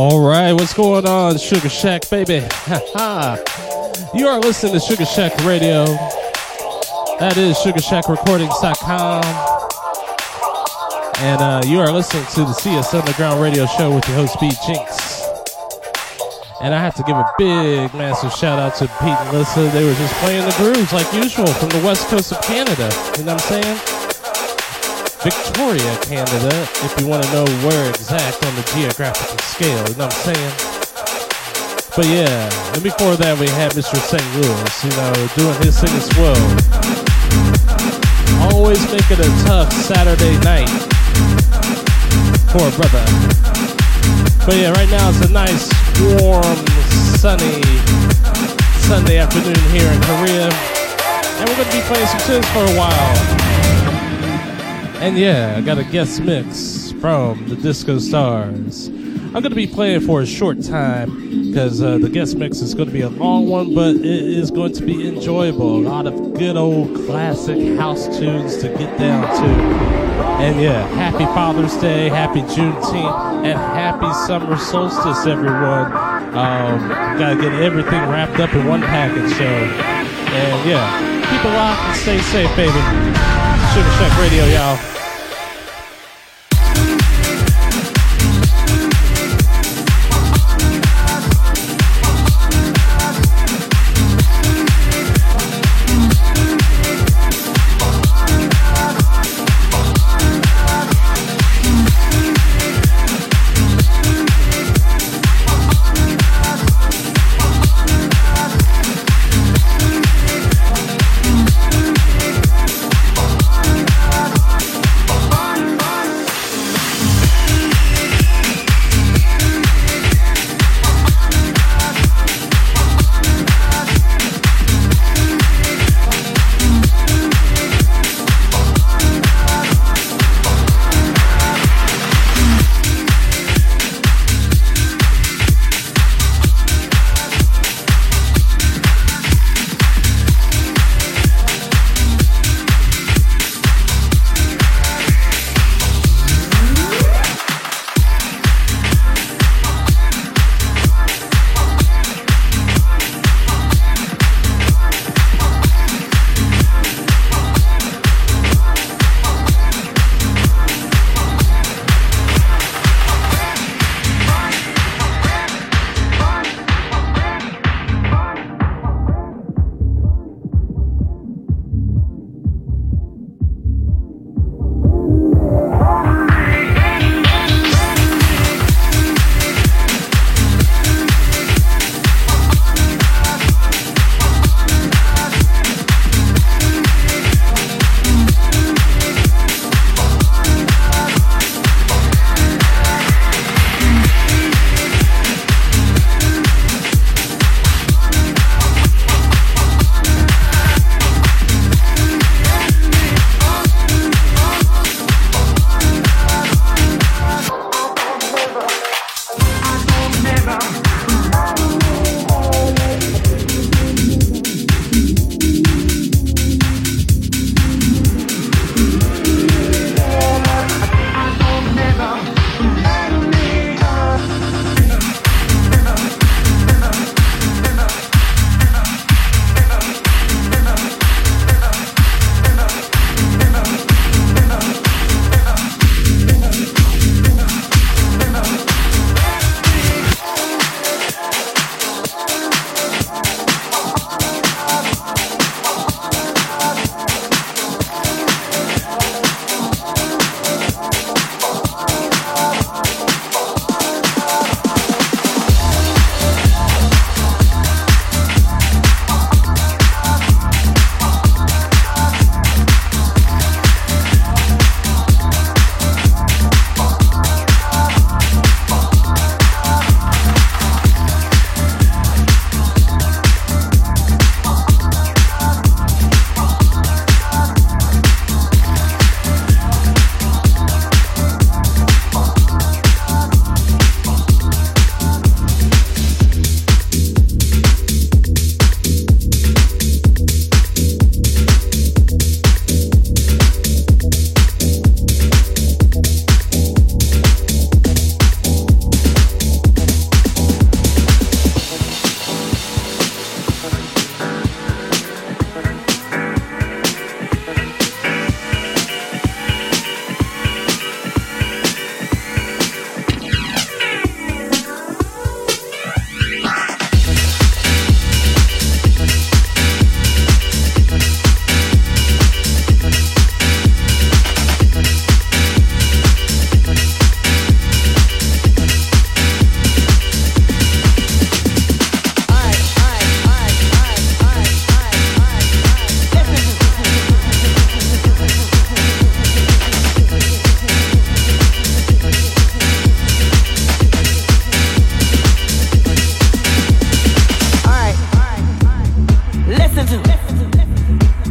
All right, what's going on, Sugar Shack, baby? you are listening to Sugar Shack Radio. That is SugarShackRecordings.com. And uh, you are listening to the CS Underground Radio Show with your host, Pete Jinx. And I have to give a big, massive shout out to Pete and Lyssa. They were just playing the grooves like usual from the west coast of Canada. You know what I'm saying? Victoria, Canada, if you want to know where exact on the geographical scale. You know what I'm saying? But yeah, and before that we had Mr. St. Louis, you know, doing his thing as well. Always make it a tough Saturday night for a brother. But yeah, right now it's a nice, warm, sunny Sunday afternoon here in Korea. And we're going to be playing some tunes for a while. And yeah, I got a guest mix from the Disko Starz. I'm going to be playing for a short time because uh, the guest mix is going to be a long one, but it is going to be enjoyable. A lot of good old classic house tunes to get down to. And yeah, happy Father's Day, happy Juneteenth, and happy summer solstice, everyone. Um, gotta get everything wrapped up in one package, so. And yeah, keep it locked and stay safe, baby. Sugar Shack Radio, y'all.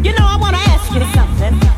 Alright, ask you alright.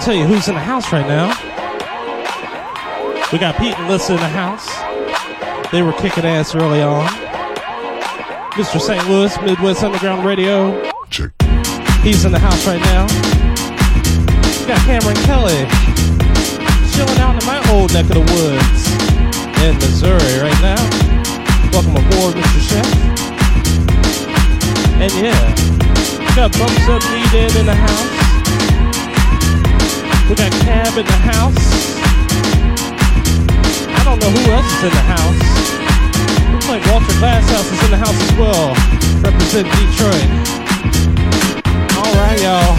To tell you who's in the house right now. We got Pete and Lyssa in the house. They were kicking ass early on. Mr. Saint-Lewis, Midwest Underground Radio. Check. He's in the house right now. We got Cameron Kelly chilling out in my old neck of the woods in Missouri right now. Welcome aboard, Mr. Chef. And yeah, we got Bumps Up Needed in the house. We got Cab in the house. I don't know who else is in the house. Looks like Walter Glasshouse is in the house as well, representing Detroit. Alright, y'all.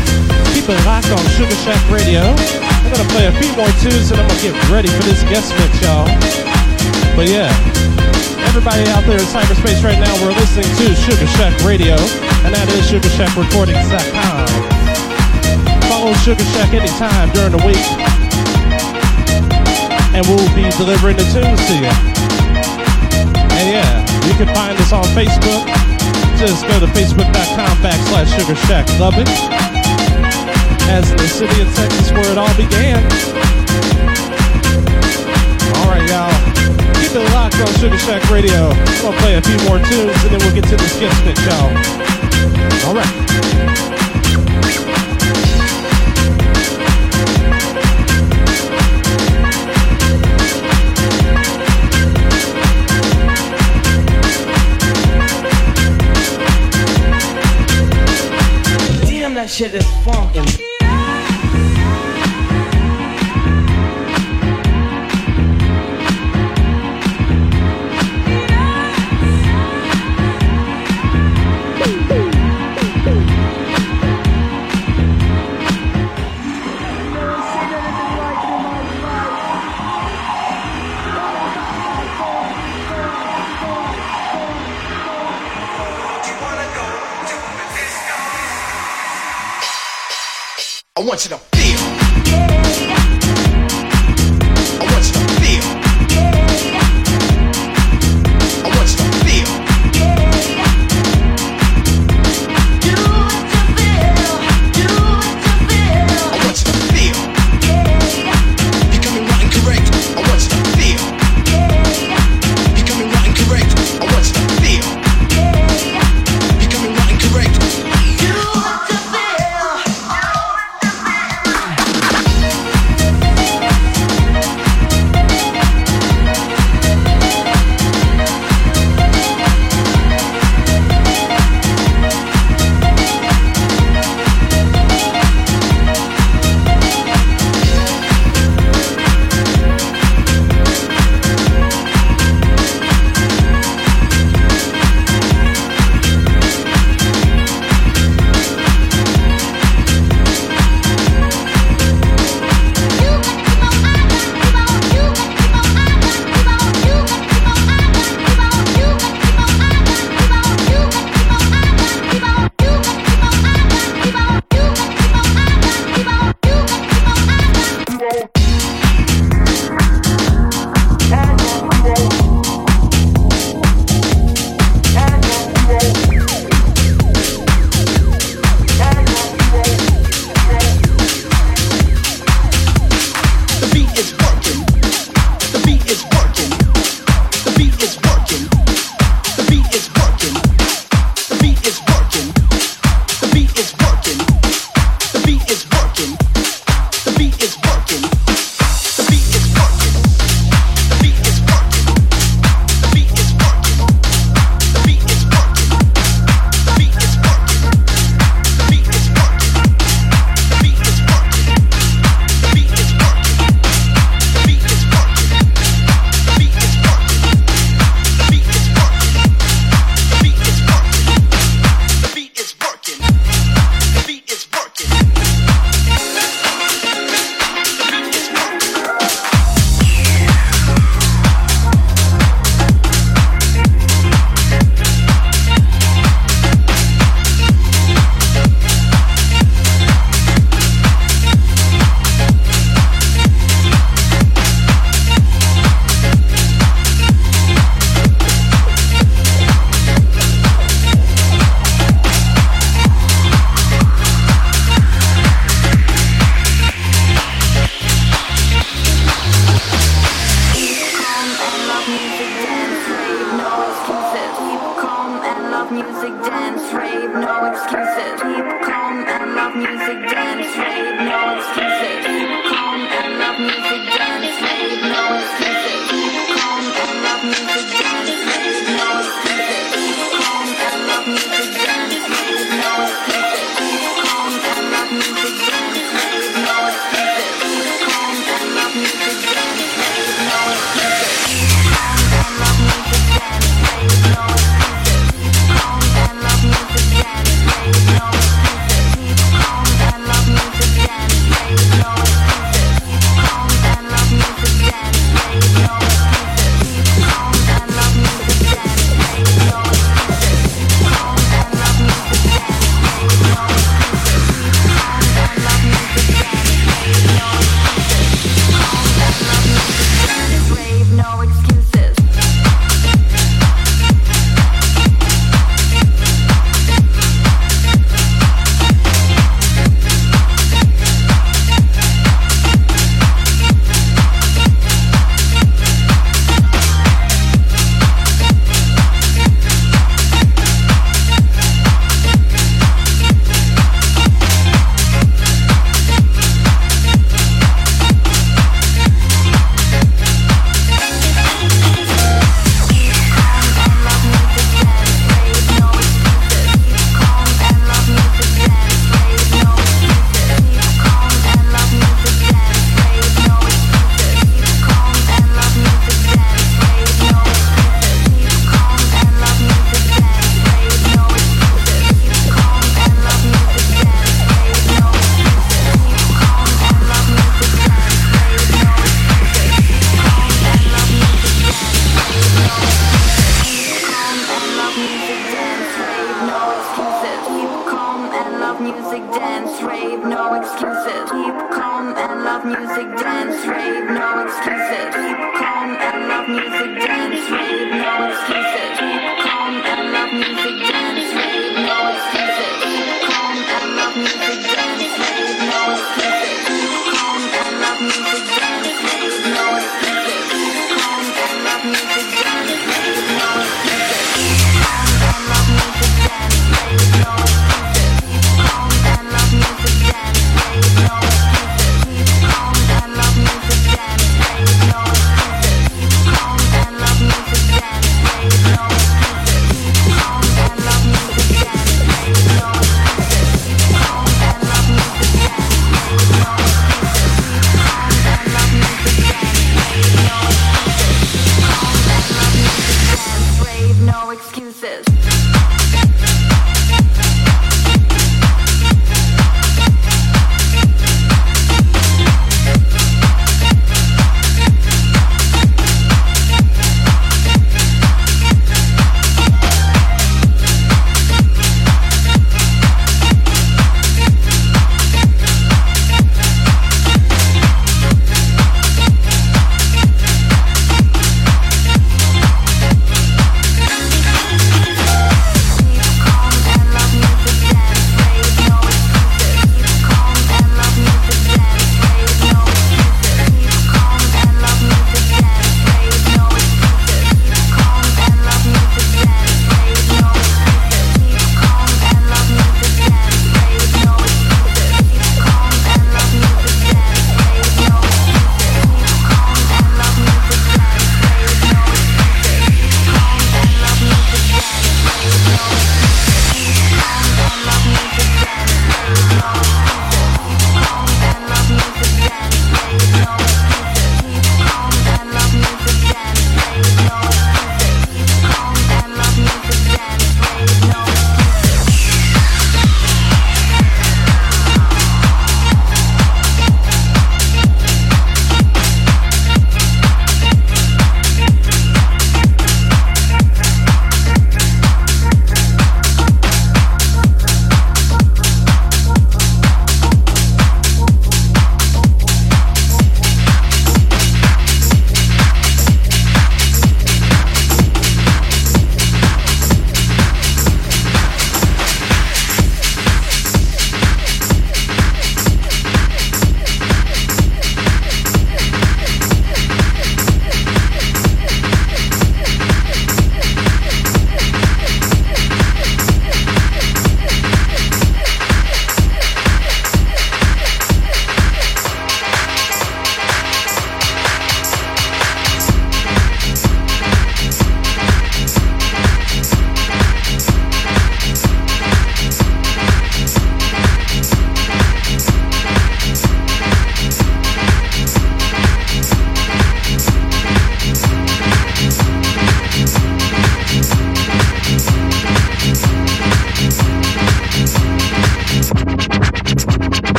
Keep it locked on Sugar Shack Radio. I'm gonna play a few more tunes and I'm gonna get ready for this guest mix, y'all. But yeah, everybody out there in cyberspace right now, we're listening to Sugar Shack Radio, and that is SugarShackRecordings.com. Follow Sugar Shack anytime during the week, and we'll be delivering the tunes to you. And yeah, you can find us on Facebook. Just go to facebook.com backslash Sugar Shack Lubbock. As the city of Texas where it all began. Alright, y'all. Keep it locked on Sugar Shack Radio. We'll play a few more tunes and then we'll get to the skip mix, y'all. Alright. Shit is funkin'. I want you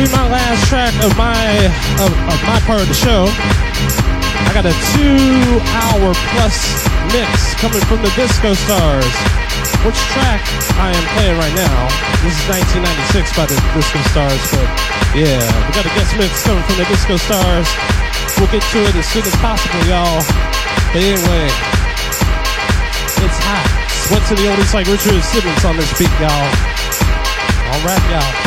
is be my last track of my of, of my part of the show. I got a two-hour plus mix coming from the Disko Starz. Which track I am playing right now? This is 1996 by the Disko Starz, but yeah, we got a guest mix coming from the Disko Starz. We'll get to it as soon as possible, y'all. But anyway, it's hot. Sweat to the oldies like Richard Simmons on this beat, y'all. All right, y'all.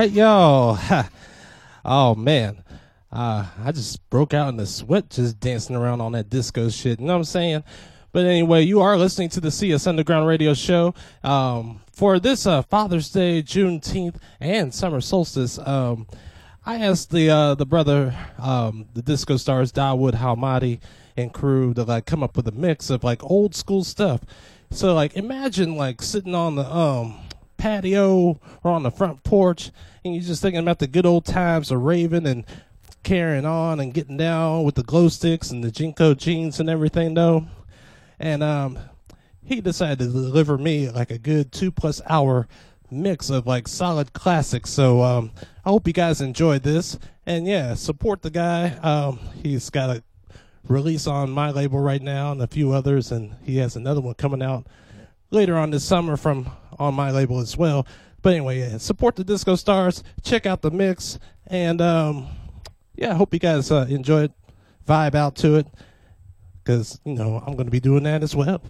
Right, y'all. oh man, uh, I just broke out in the sweat just dancing around on that disco shit. You know what I'm saying? But anyway, you are listening to the CS Underground Radio Show. Um, for this uh, Father's Day, Juneteenth, and summer solstice, um, I asked the uh, the brother, um, the Disko Starz, Dawood Halmati and crew to like come up with a mix of like old school stuff. So like imagine like sitting on the um patio or on the front porch and you're just thinking about the good old times of raving and carrying on and getting down with the glow sticks and the JNCO jeans and everything though. And um he decided to deliver me like a good two plus hour mix of like solid classics. So um I hope you guys enjoyed this. And yeah, support the guy. Um he's got a release on my label right now and a few others and he has another one coming out later on this summer from on my label as well. But anyway, yeah, support the Disko Starz. Check out the mix, and um, yeah, I hope you guys uh, enjoy it, vibe out to it, because you know I'm going to be doing that as well.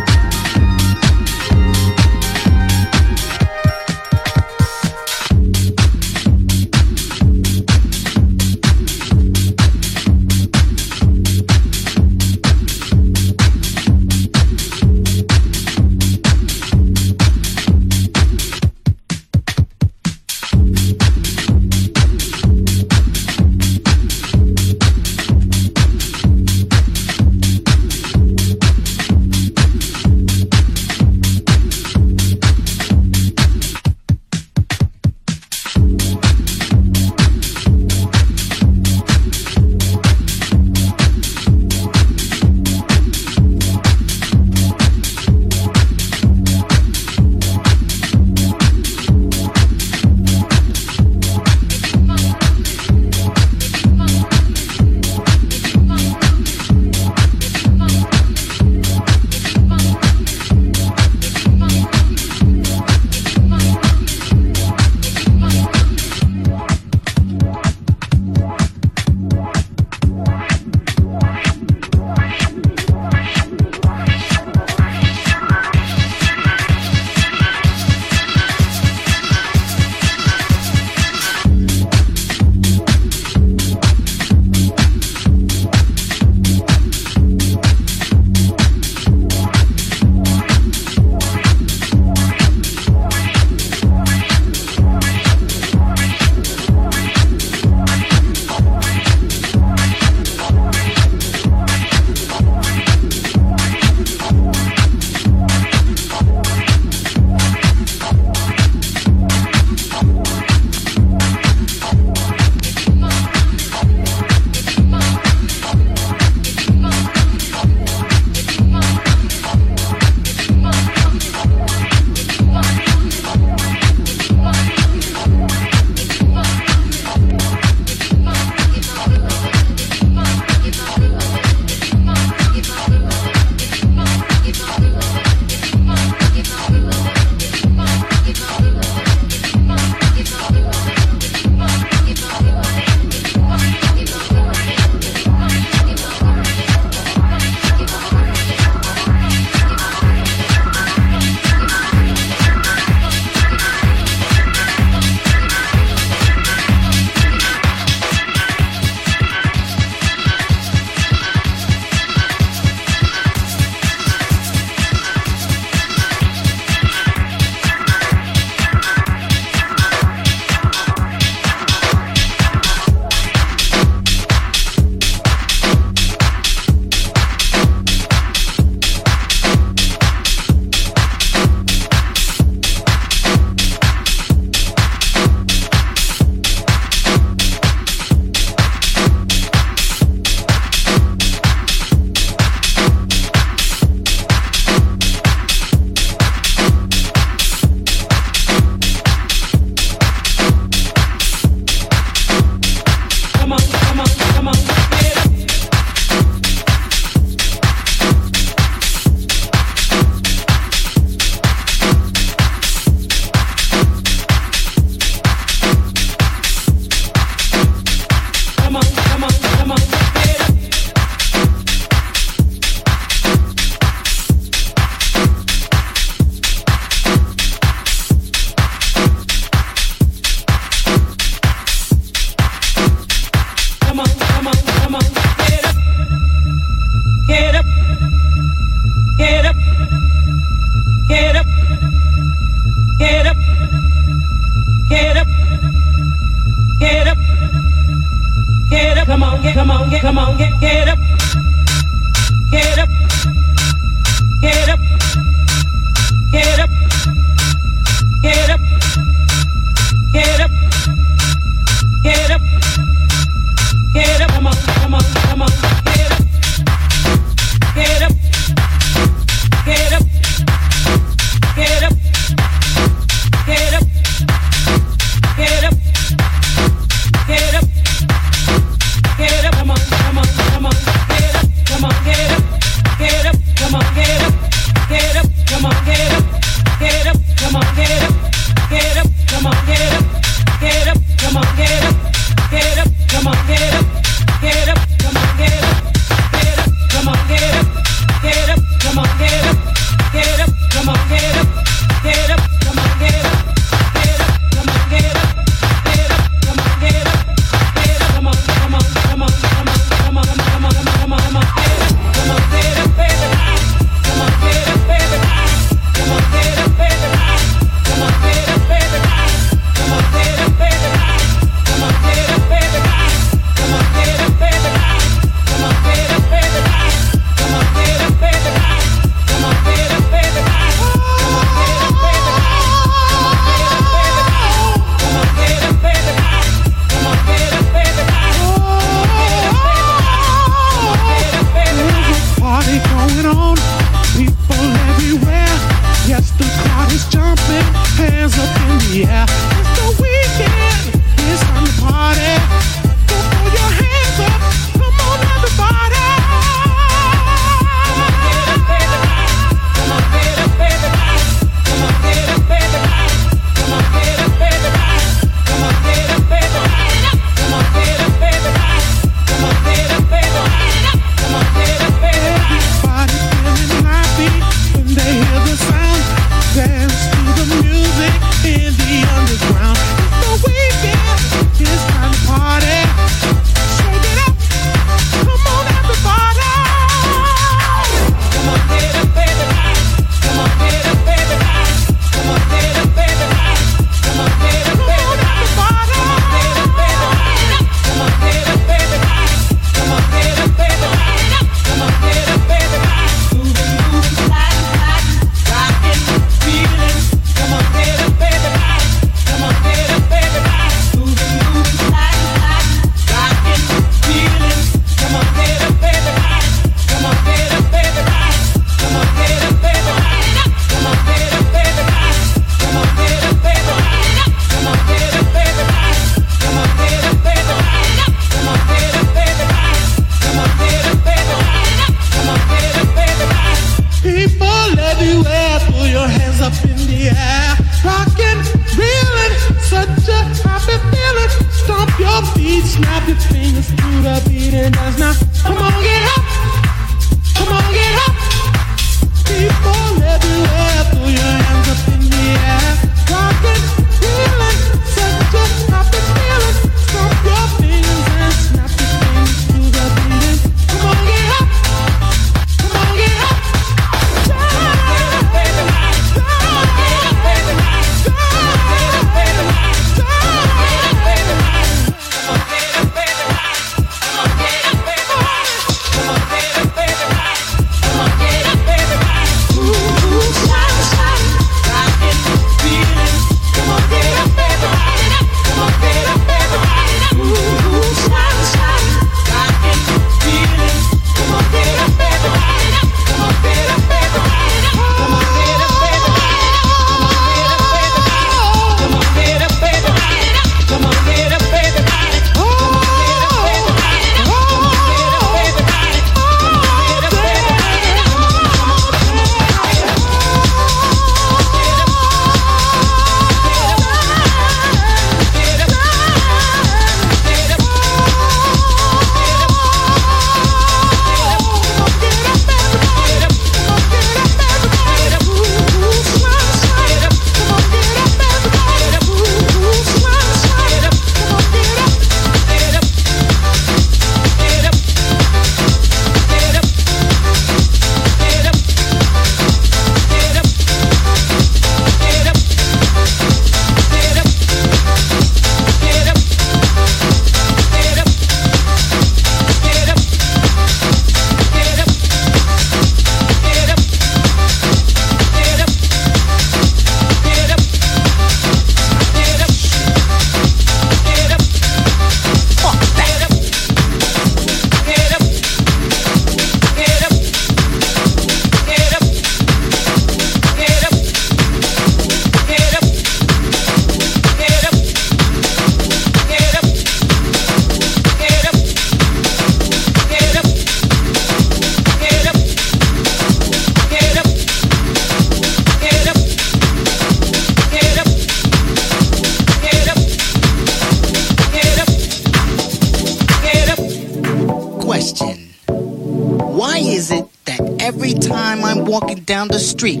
down the street.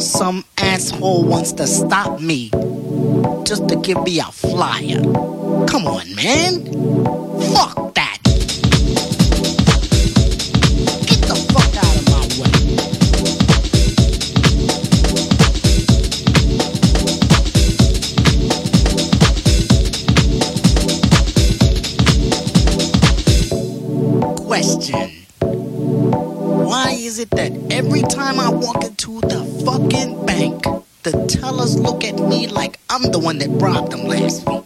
Some asshole wants to stop me just to give me a flyer. Come on, man. Fuck is it that every time I walk into the fucking bank, the tellers look at me like I'm the one that robbed them last week?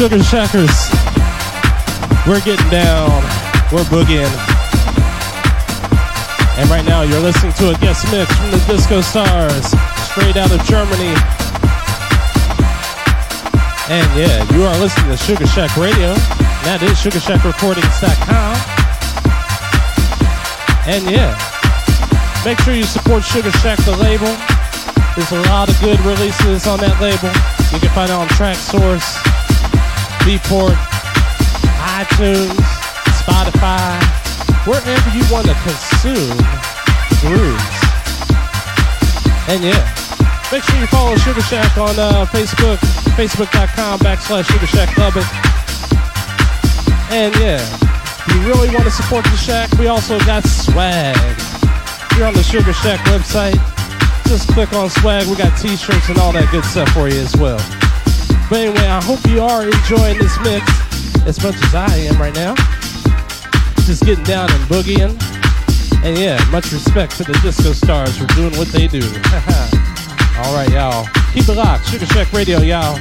Sugar Shackers? We're getting down. We're boogieing. And right now, you're listening to a guest mix from the Disko Starz, straight out of Germany. And yeah, you are listening to Sugar Shack Radio. That is SugarShackRecordings.com. And yeah, make sure you support Sugar Shack, the label. There's a lot of good releases on that label. You can find it on Traxsource, Beatport, iTunes, Spotify, wherever you want to consume grooves. And yeah, make sure you follow Sugar Shack on uh, Facebook, facebook.com backslash Sugar Shack Lubbock. And yeah, if you really want to support the Shack, we also got swag. You're on the Sugar Shack website, just click on swag. We got t-shirts and all that good stuff for you as well. But anyway, I hope you are enjoying this mix as much as I am right now. Just getting down and boogieing. And yeah, much respect to the Disko Starz for doing what they do. all right, y'all. Keep it locked. Sugar Shack Radio, y'all.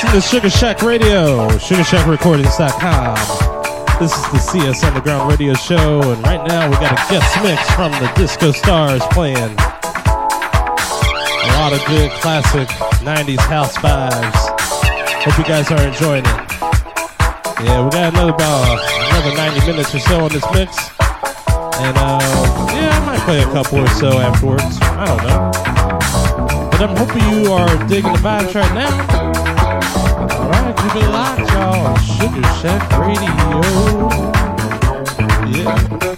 Listening to Sugar Shack Radio, SugarShackRecordings.com. This is the CS Underground Radio Show, and right now we got a guest mix from the Disko Starz playing a lot of good classic 90s house vibes. Hope you guys are enjoying it. Yeah, we got another about another 90 minutes or so on this mix. And uh, yeah, I might play a couple or so afterwards. I don't know. But I'm hoping you are digging the vibes right now. It locked, y'all. Sugar Shack Radio. Yeah.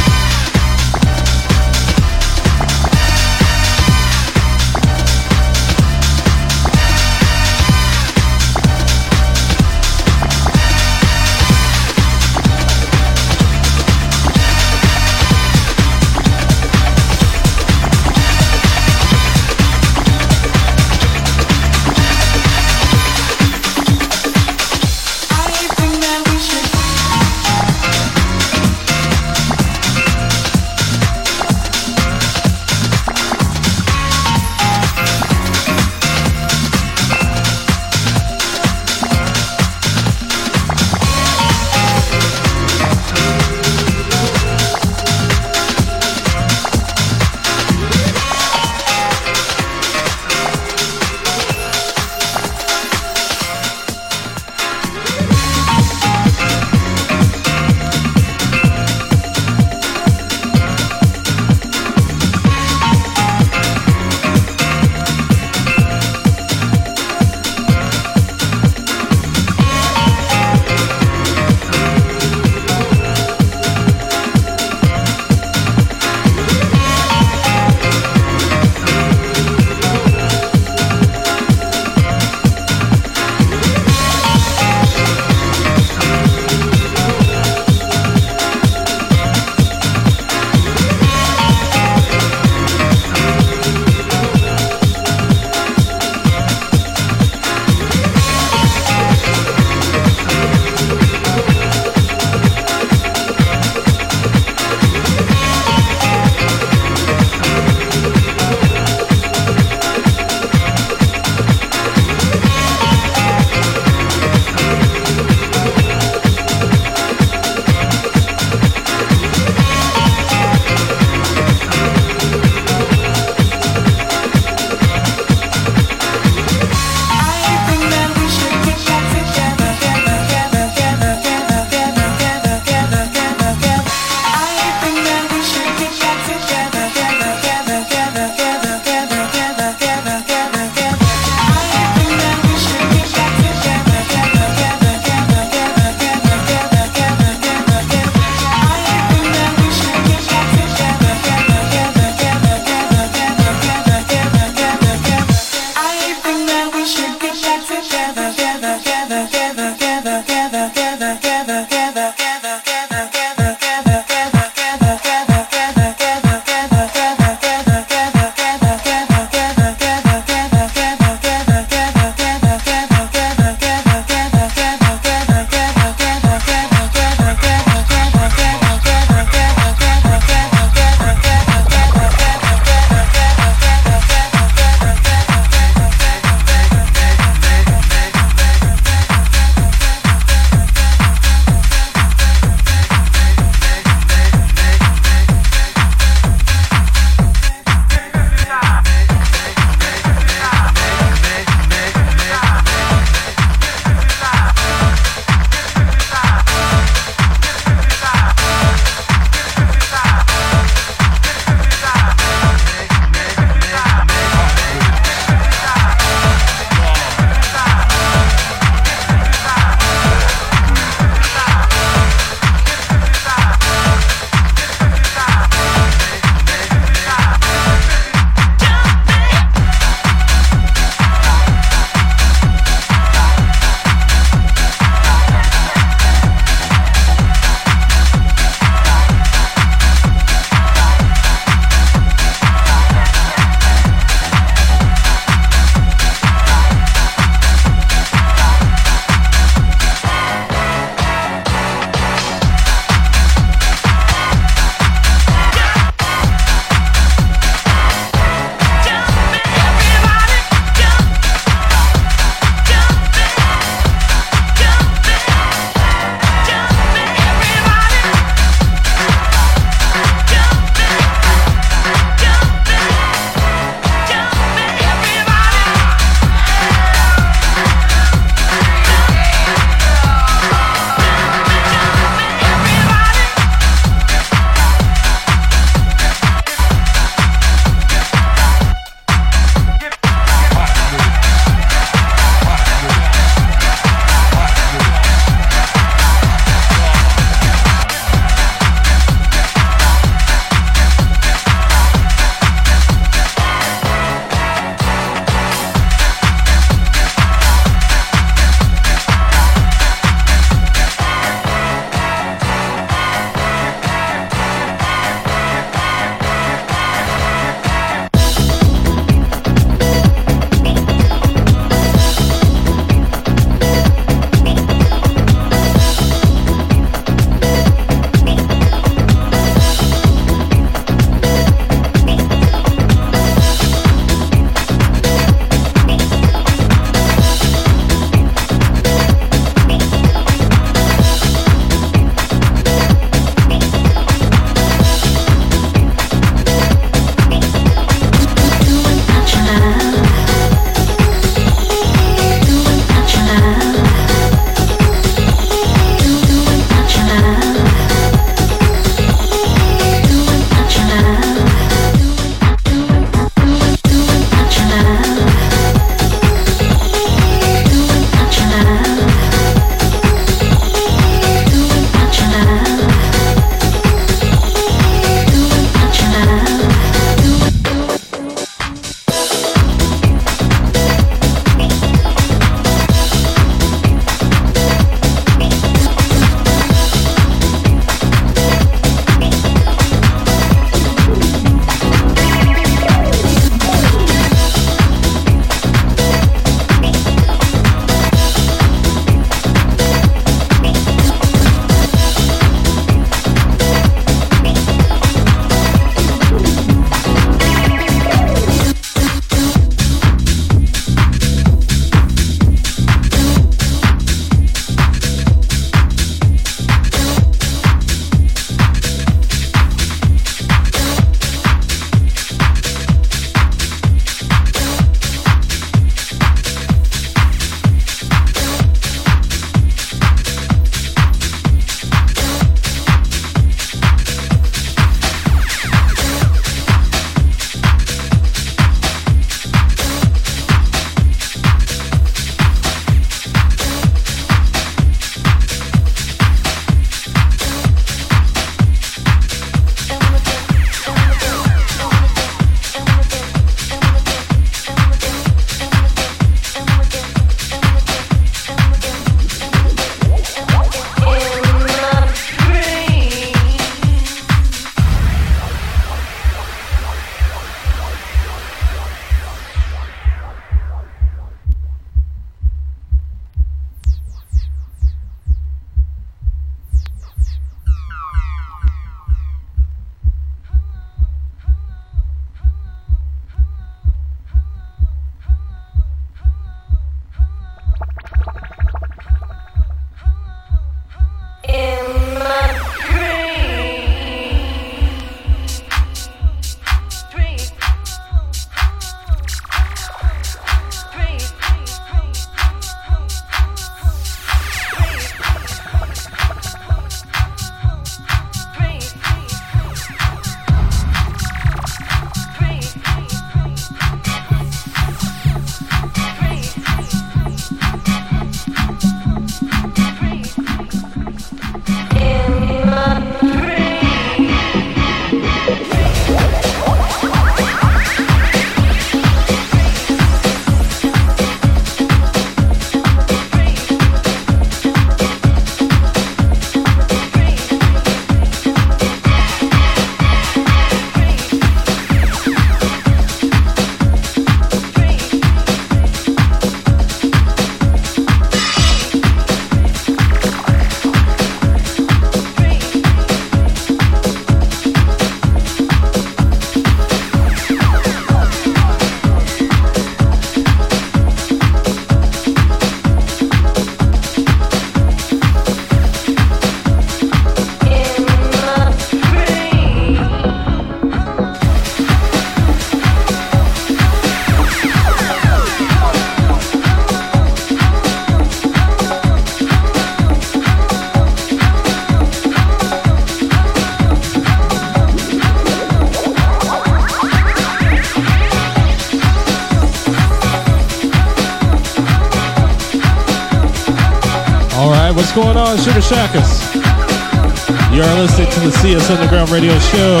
To the CS Underground Radio Show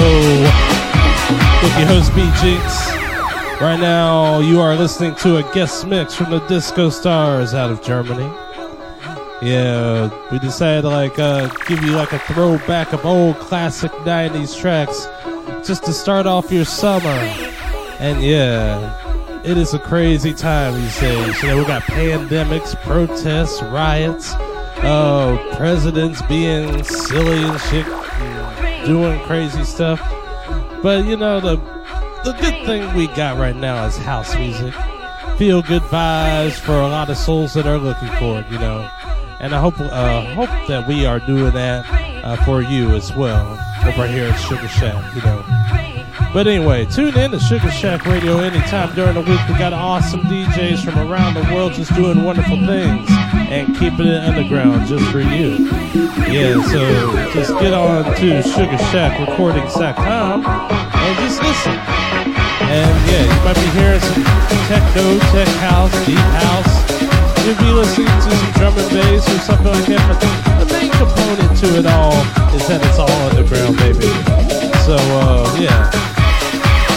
with your host B Jinx. Right now, you are listening to a guest mix from the Disko Starz out of Germany. Yeah, we decided to like uh, give you like a throwback of old classic '90s tracks just to start off your summer. And yeah, it is a crazy time these days. You know, we got pandemics, protests, riots, uh, presidents being silly and shit, doing crazy stuff. But you know, the the good thing we got right now is house music. Feel good vibes for a lot of souls that are looking for it. You know and I hope uh, hope that we are doing that uh, for you as well over here at Sugar Shack. You know. But anyway, tune in to Sugar Shack Radio anytime during the week. We got awesome DJs from around the world just doing wonderful things and keeping it underground just for you. Yeah, so just get on to SugarShackRecordings.com and just listen. And yeah, you might be hearing some techno, tech house, deep house, You'll be listening to some drum and bass or something like that, but the main component to it all is that it's all underground, baby. So, uh, yeah.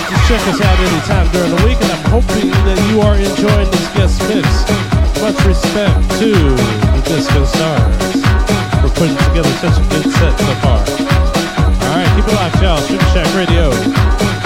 Just check us out anytime during the week, and I'm hoping that you are enjoying this guest mix. Much respect to the Disko Starz for putting together such a good set so far. Alright, keep it locked, y'all. Sugar Shack Radio.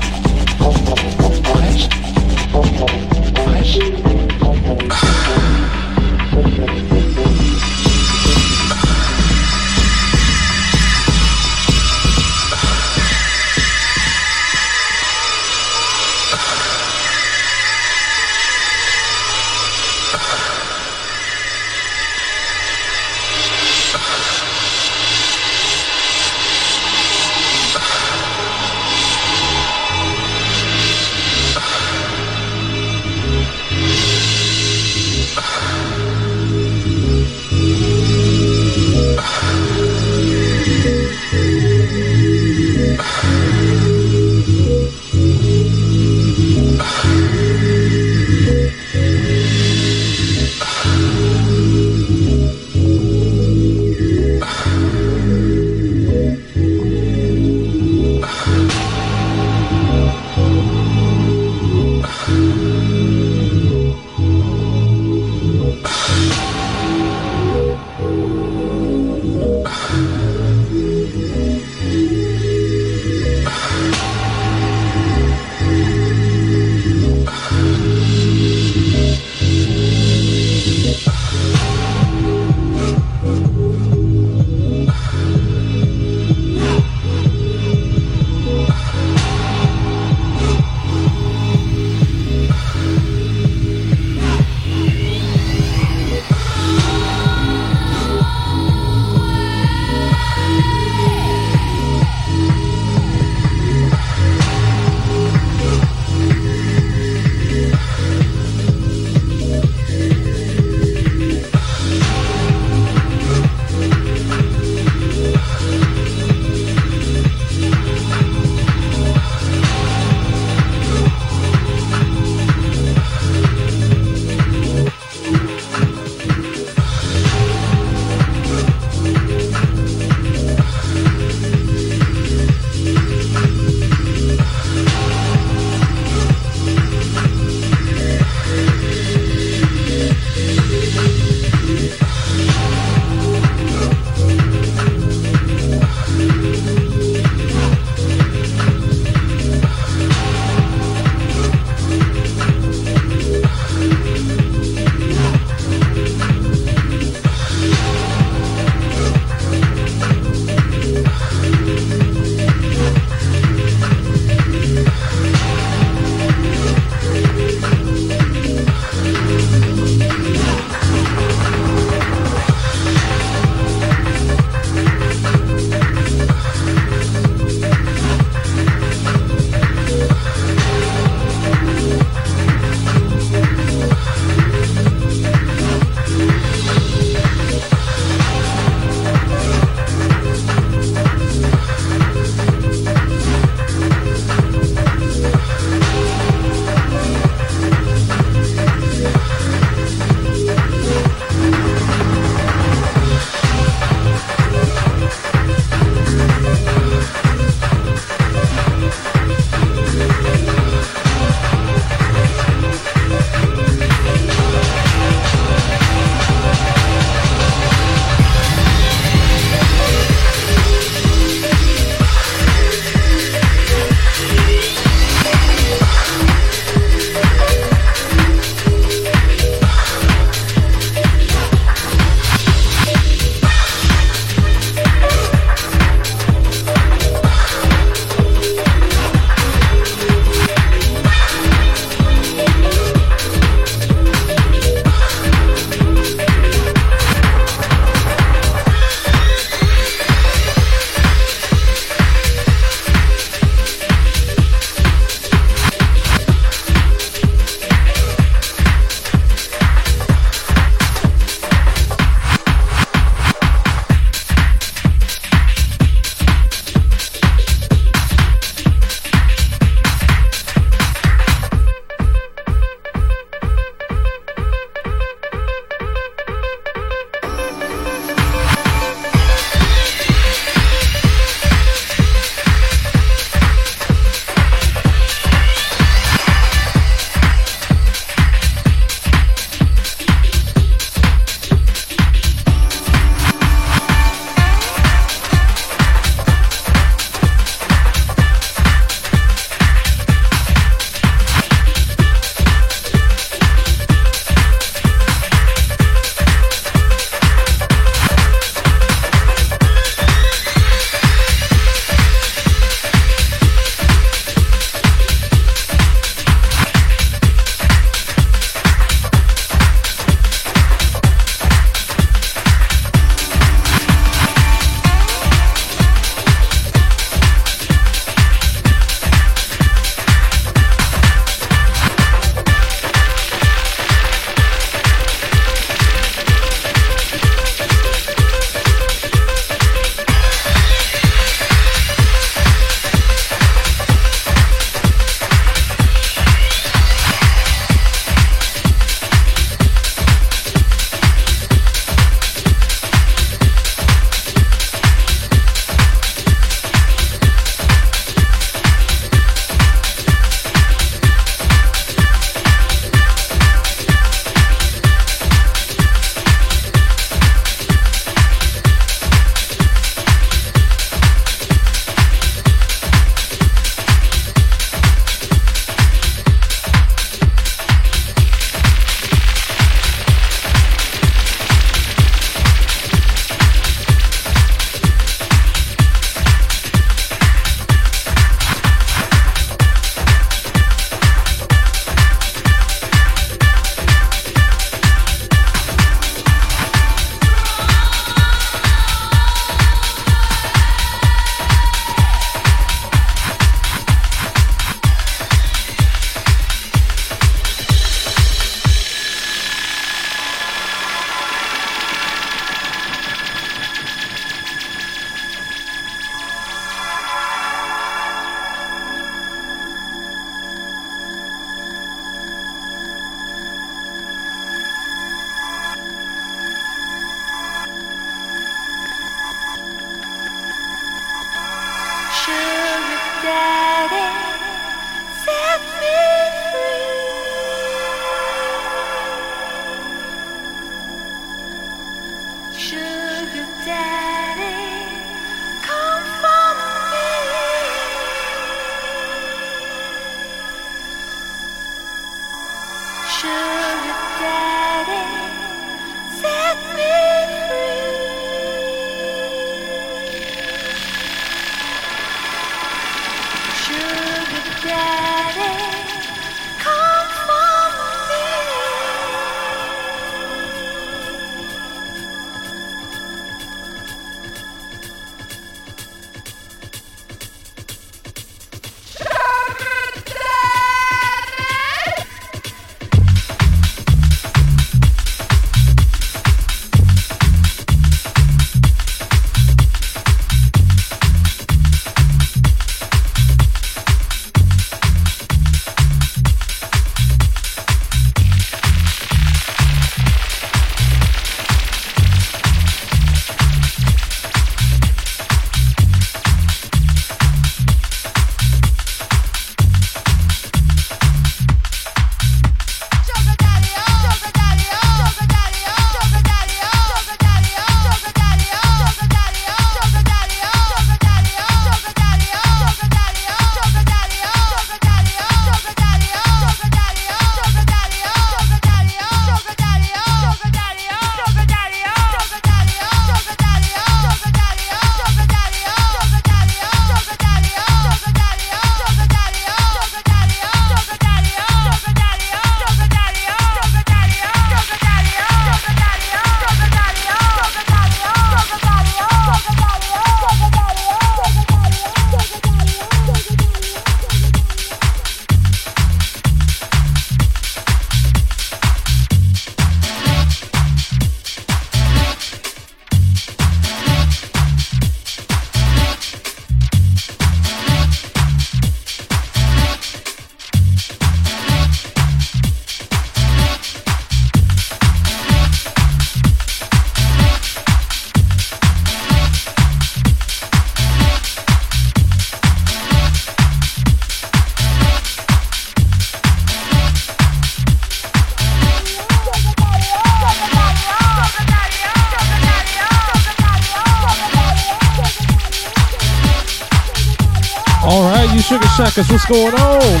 Shackers, what's going on?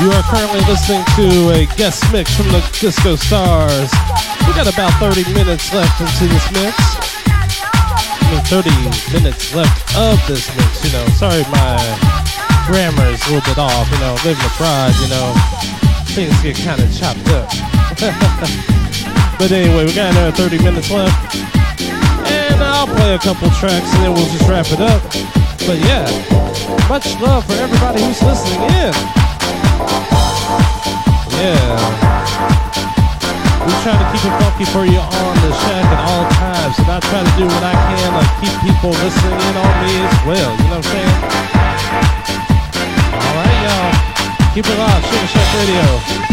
You are currently listening to a guest mix from the Disko Starz. We got about 30 minutes left into this mix. I mean, 30 minutes left of this mix, you know. Sorry, my grammar is a little bit off, you know. Living abroad, you know, things get kind of chopped up. but anyway, we got another 30 minutes left. And I'll play a couple tracks and then we'll just wrap it up. But yeah, much love for everybody who's listening in. Yeah. We try to keep it funky for you on the shack at all times, and I try to do what I can to keep people listening in on me as well. You know what I'm saying? All right, y'all. Keep it locked. Sugar Shack Radio.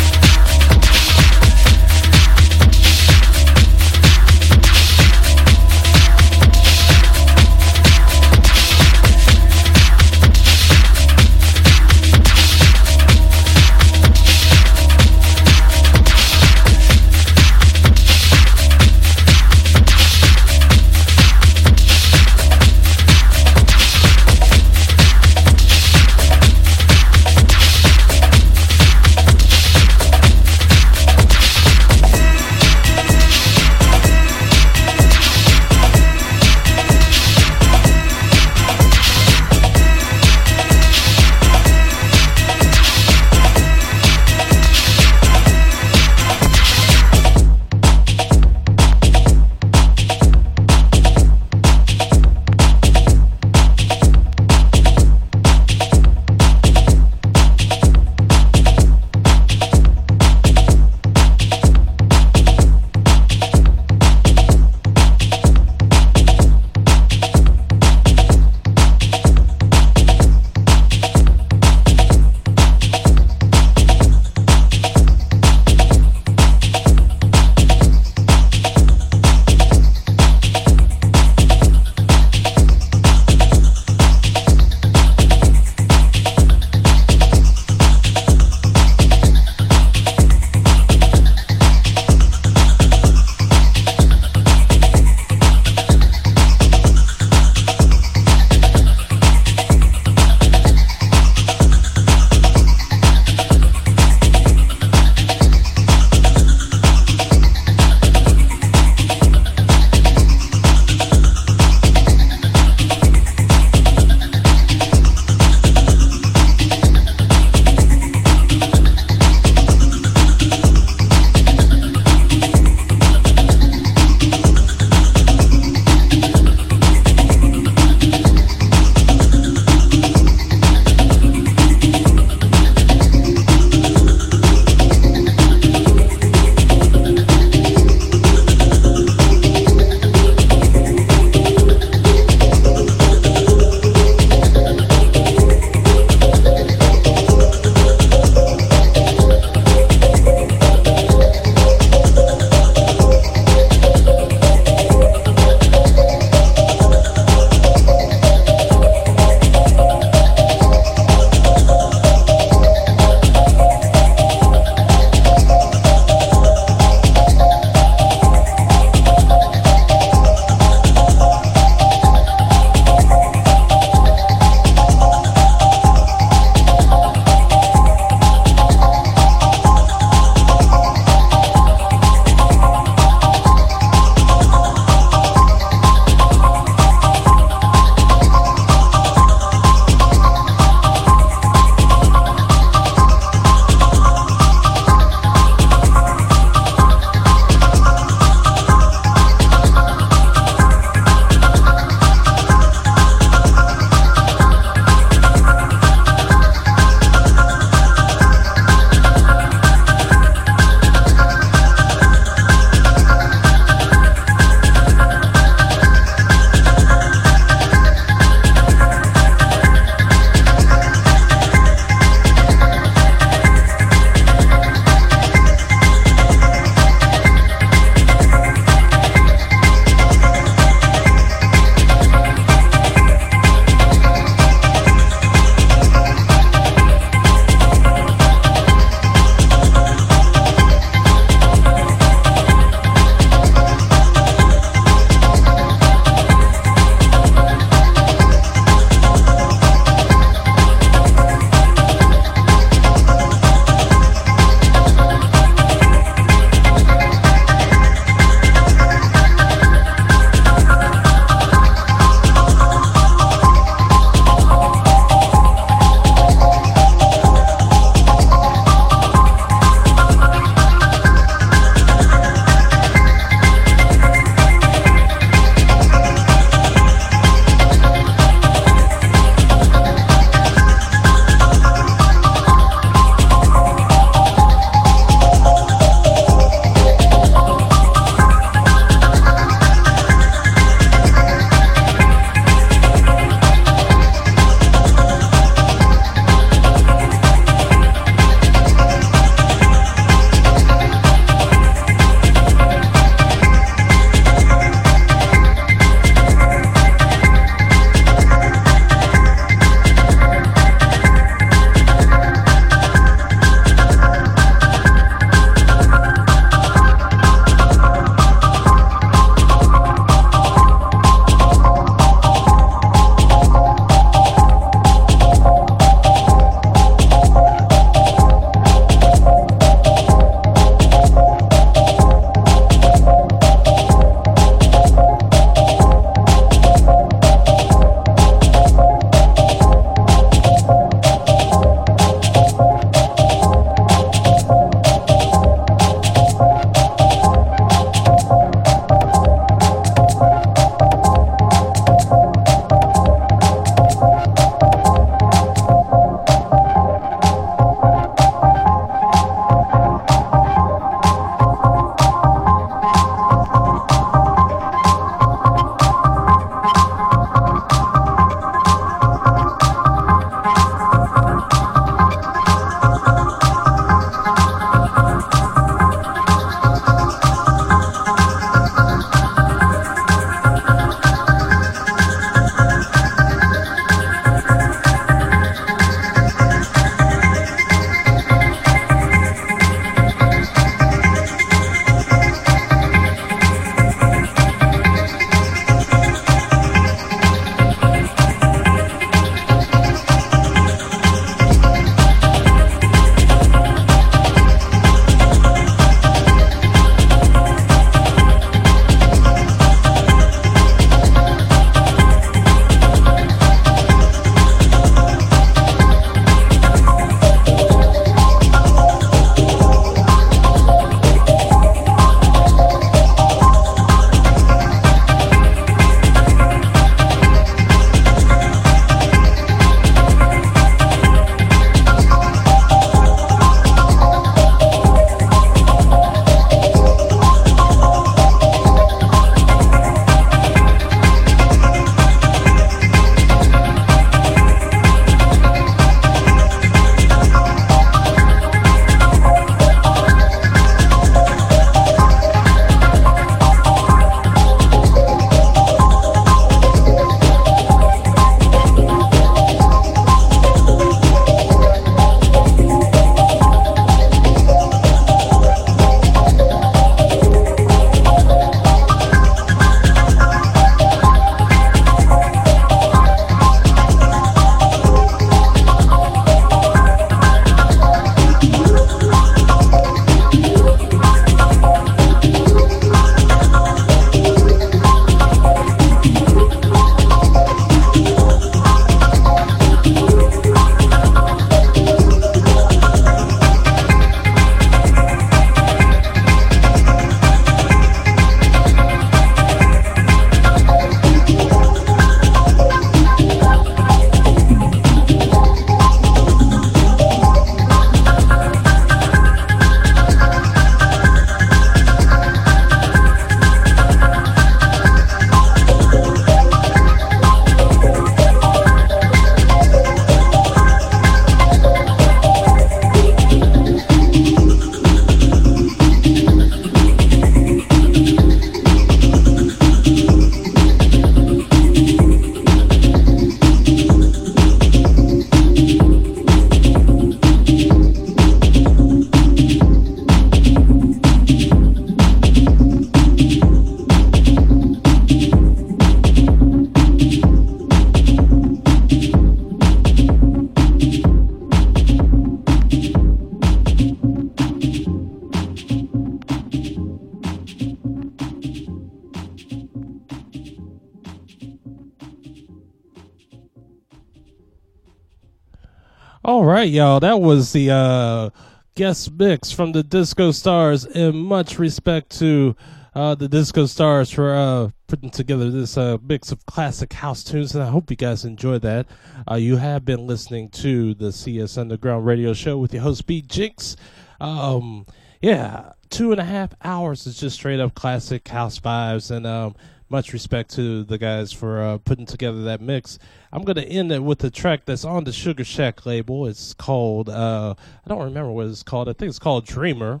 Right, y'all. That was the uh, guest mix from the Disko Starz, and much respect to uh, the Disko Starz for uh, putting together this uh, mix of classic house tunes, and I hope you guys enjoyed that. Uh, you have been listening to the CS Underground Radio Show with your host, B.Jinx. Um, yeah, two and a half hours is just straight up classic house vibes, and um, much respect to the guys for uh, putting together that mix. I'm gonna end it with a track that's on the Sugar Shack label. It's called uh, I don't remember what it's called. I think it's called Dreamer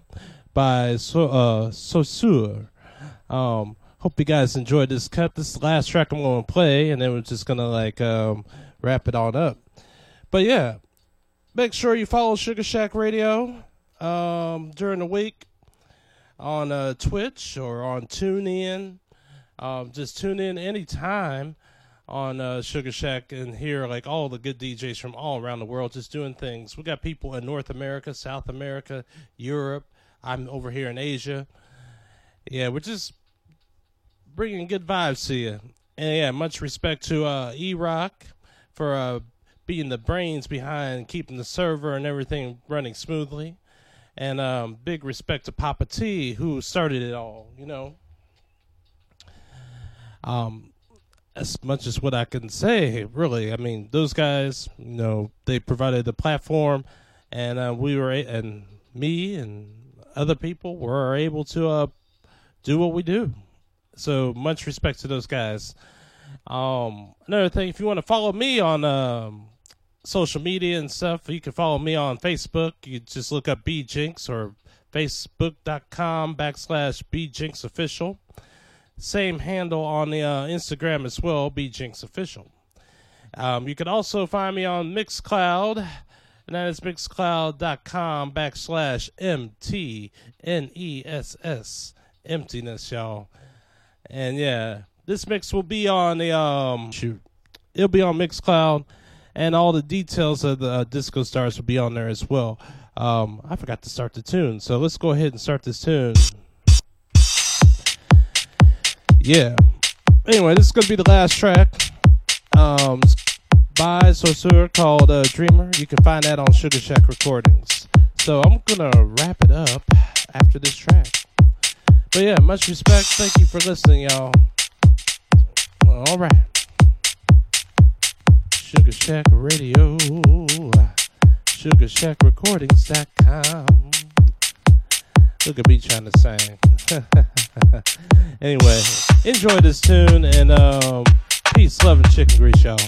by so uh Saussure. Um, hope you guys enjoyed this cut. This last track I'm gonna play, and then we're just gonna like um, wrap it on up. But yeah, make sure you follow Sugar Shack Radio um, during the week on uh, Twitch or on TuneIn. Um, just tune in anytime on uh, Sugar Shack and hear like all the good DJs from all around the world just doing things. We got people in North America, South America, Europe. I'm over here in Asia. Yeah, we're just bringing good vibes to you. And yeah, much respect to uh, E Rock for uh, being the brains behind keeping the server and everything running smoothly. And um, big respect to Papa T, who started it all, you know. Um, as much as what I can say, really. I mean, those guys, you know, they provided the platform, and uh, we were, a- and me and other people were able to uh, do what we do. So much respect to those guys. Um, another thing, if you want to follow me on um, social media and stuff, you can follow me on Facebook. You just look up B.Jinx or facebook.com backslash B Jinx official. Same handle on the uh, Instagram as well, B Jinx official. Um, you can also find me on Mixcloud, and that is mixcloud.com backslash M T N E S S. Emptiness, y'all. And yeah, this mix will be on the um shoot. It'll be on Mixcloud and all the details of the uh, Disko Starz will be on there as well. Um I forgot to start the tune. So let's go ahead and start this tune. Yeah. Anyway, this is to be the last track. Um by Saussure called uh, Dreamer. You can find that on Sugar Shack Recordings. So I'm to wrap it up after this track. But yeah, much respect. Thank you for listening, y'all. All right. Sugar Shack Radio. sugar shack SugarShackRecordings.com. Look at me trying to sing. anyway, enjoy this tune and um, peace, love, and chicken grease, y'all.